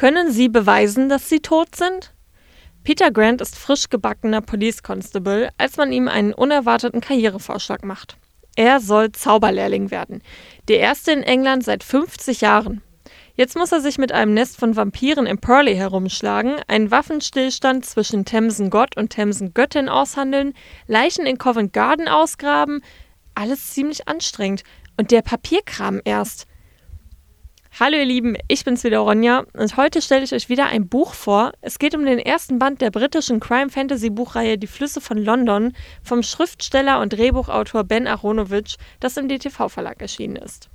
Können Sie beweisen, dass Sie tot sind? Peter Grant ist frisch gebackener Police Constable, als man ihm einen unerwarteten Karrierevorschlag macht. Er soll Zauberlehrling werden. Der erste in England seit 50 Jahren. Jetzt muss er sich mit einem Nest von Vampiren in Purley herumschlagen, einen Waffenstillstand zwischen Themsen Gott und Themsen Göttin aushandeln, Leichen in Covent Garden ausgraben. Alles ziemlich anstrengend. Und der Papierkram erst. Hallo ihr Lieben, ich bin's wieder Ronja und heute stelle ich euch wieder ein Buch vor. Es geht um den ersten Band der britischen Crime Fantasy Buchreihe Die Flüsse von London vom Schriftsteller und Drehbuchautor Ben Aronovich, das im DTV Verlag erschienen ist.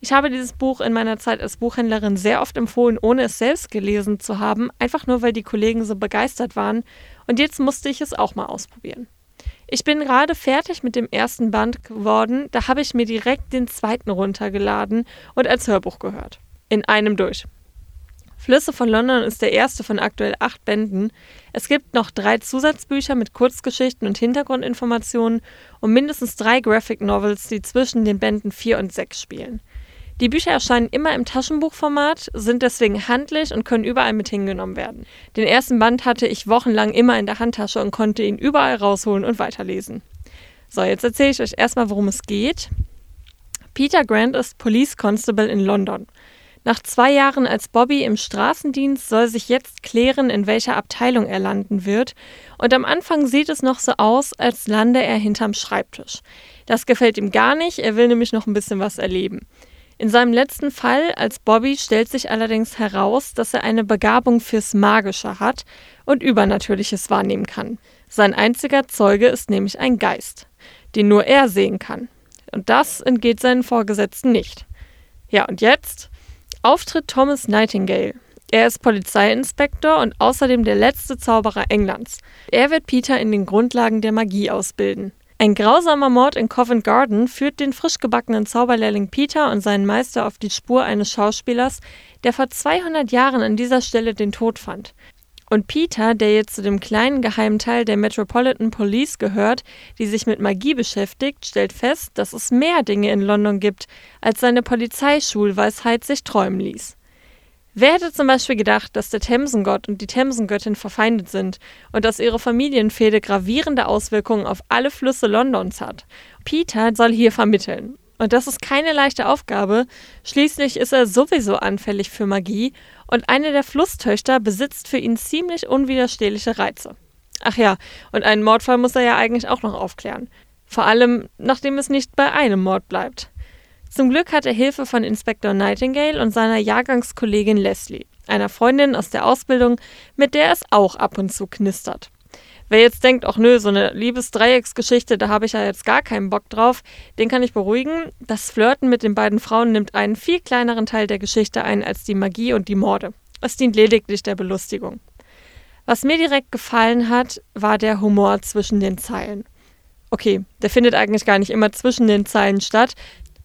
Ich habe dieses Buch in meiner Zeit als Buchhändlerin sehr oft empfohlen, ohne es selbst gelesen zu haben, einfach nur weil die Kollegen so begeistert waren und jetzt musste ich es auch mal ausprobieren. Ich bin gerade fertig mit dem ersten Band geworden, da habe ich mir direkt den zweiten runtergeladen und als Hörbuch gehört. In einem durch. Flüsse von London ist der erste von aktuell acht Bänden. Es gibt noch drei Zusatzbücher mit Kurzgeschichten und Hintergrundinformationen und mindestens drei Graphic Novels, die zwischen den Bänden 4 und 6 spielen. Die Bücher erscheinen immer im Taschenbuchformat, sind deswegen handlich und können überall mit hingenommen werden. Den ersten Band hatte ich wochenlang immer in der Handtasche und konnte ihn überall rausholen und weiterlesen. So, jetzt erzähle ich euch erstmal, worum es geht. Peter Grant ist Police Constable in London. Nach zwei Jahren als Bobby im Straßendienst soll sich jetzt klären, in welcher Abteilung er landen wird. Und am Anfang sieht es noch so aus, als lande er hinterm Schreibtisch. Das gefällt ihm gar nicht, er will nämlich noch ein bisschen was erleben. In seinem letzten Fall als Bobby stellt sich allerdings heraus, dass er eine Begabung fürs Magische hat und Übernatürliches wahrnehmen kann. Sein einziger Zeuge ist nämlich ein Geist, den nur er sehen kann. Und das entgeht seinen Vorgesetzten nicht. Ja, und jetzt Auftritt Thomas Nightingale. Er ist Polizeiinspektor und außerdem der letzte Zauberer Englands. Er wird Peter in den Grundlagen der Magie ausbilden. Ein grausamer Mord in Covent Garden führt den frisch gebackenen Zauberlehrling Peter und seinen Meister auf die Spur eines Schauspielers, der vor 200 Jahren an dieser Stelle den Tod fand. Und Peter, der jetzt zu dem kleinen geheimen Teil der Metropolitan Police gehört, die sich mit Magie beschäftigt, stellt fest, dass es mehr Dinge in London gibt, als seine Polizeischulweisheit sich träumen ließ. Wer hätte zum Beispiel gedacht, dass der Themsengott und die Themsengöttin verfeindet sind und dass ihre Familienfehde gravierende Auswirkungen auf alle Flüsse Londons hat? Peter soll hier vermitteln. Und das ist keine leichte Aufgabe. Schließlich ist er sowieso anfällig für Magie und eine der Flusstöchter besitzt für ihn ziemlich unwiderstehliche Reize. Ach ja, und einen Mordfall muss er ja eigentlich auch noch aufklären. Vor allem, nachdem es nicht bei einem Mord bleibt. Zum Glück hat er Hilfe von Inspektor Nightingale und seiner Jahrgangskollegin Leslie, einer Freundin aus der Ausbildung, mit der es auch ab und zu knistert. Wer jetzt denkt, ach nö, so eine Liebesdreiecksgeschichte, da habe ich ja jetzt gar keinen Bock drauf, den kann ich beruhigen. Das Flirten mit den beiden Frauen nimmt einen viel kleineren Teil der Geschichte ein als die Magie und die Morde. Es dient lediglich der Belustigung. Was mir direkt gefallen hat, war der Humor zwischen den Zeilen. Okay, der findet eigentlich gar nicht immer zwischen den Zeilen statt.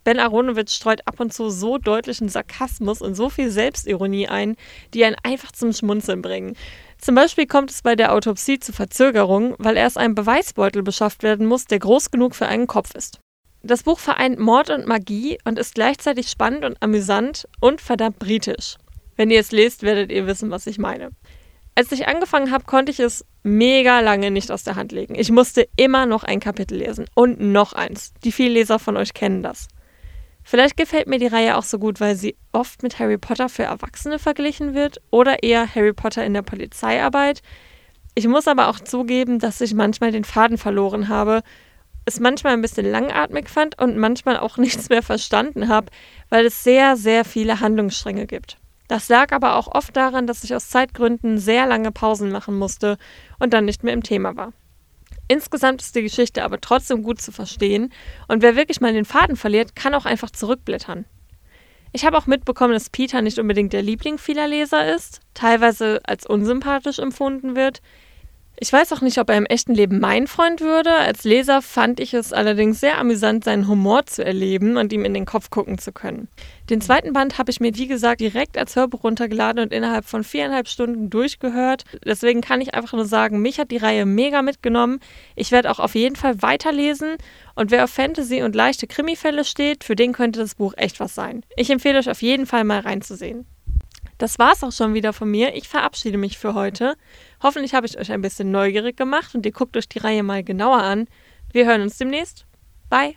Ben Aronovich streut ab und zu so deutlichen Sarkasmus und so viel Selbstironie ein, die einen einfach zum Schmunzeln bringen. Zum Beispiel kommt es bei der Autopsie zu Verzögerungen, weil erst ein Beweisbeutel beschafft werden muss, der groß genug für einen Kopf ist. Das Buch vereint Mord und Magie und ist gleichzeitig spannend und amüsant und verdammt britisch. Wenn ihr es lest, werdet ihr wissen, was ich meine. Als ich angefangen habe, konnte ich es mega lange nicht aus der Hand legen. Ich musste immer noch ein Kapitel lesen und noch eins. Die vielen Leser von euch kennen das. Vielleicht gefällt mir die Reihe auch so gut, weil sie oft mit Harry Potter für Erwachsene verglichen wird oder eher Harry Potter in der Polizeiarbeit. Ich muss aber auch zugeben, dass ich manchmal den Faden verloren habe, es manchmal ein bisschen langatmig fand und manchmal auch nichts mehr verstanden habe, weil es sehr, sehr viele Handlungsstränge gibt. Das lag aber auch oft daran, dass ich aus Zeitgründen sehr lange Pausen machen musste und dann nicht mehr im Thema war. Insgesamt ist die Geschichte aber trotzdem gut zu verstehen und wer wirklich mal den Faden verliert, kann auch einfach zurückblättern. Ich habe auch mitbekommen, dass Peter nicht unbedingt der Liebling vieler Leser ist, teilweise als unsympathisch empfunden wird, ich weiß auch nicht, ob er im echten Leben mein Freund würde. Als Leser fand ich es allerdings sehr amüsant, seinen Humor zu erleben und ihm in den Kopf gucken zu können. Den zweiten Band habe ich mir, wie gesagt, direkt als Hörbuch runtergeladen und innerhalb von viereinhalb Stunden durchgehört. Deswegen kann ich einfach nur sagen, mich hat die Reihe mega mitgenommen. Ich werde auch auf jeden Fall weiterlesen. Und wer auf Fantasy und leichte Krimifälle steht, für den könnte das Buch echt was sein. Ich empfehle euch auf jeden Fall mal reinzusehen. Das war's auch schon wieder von mir. Ich verabschiede mich für heute. Hoffentlich habe ich euch ein bisschen neugierig gemacht und ihr guckt euch die Reihe mal genauer an. Wir hören uns demnächst. Bye.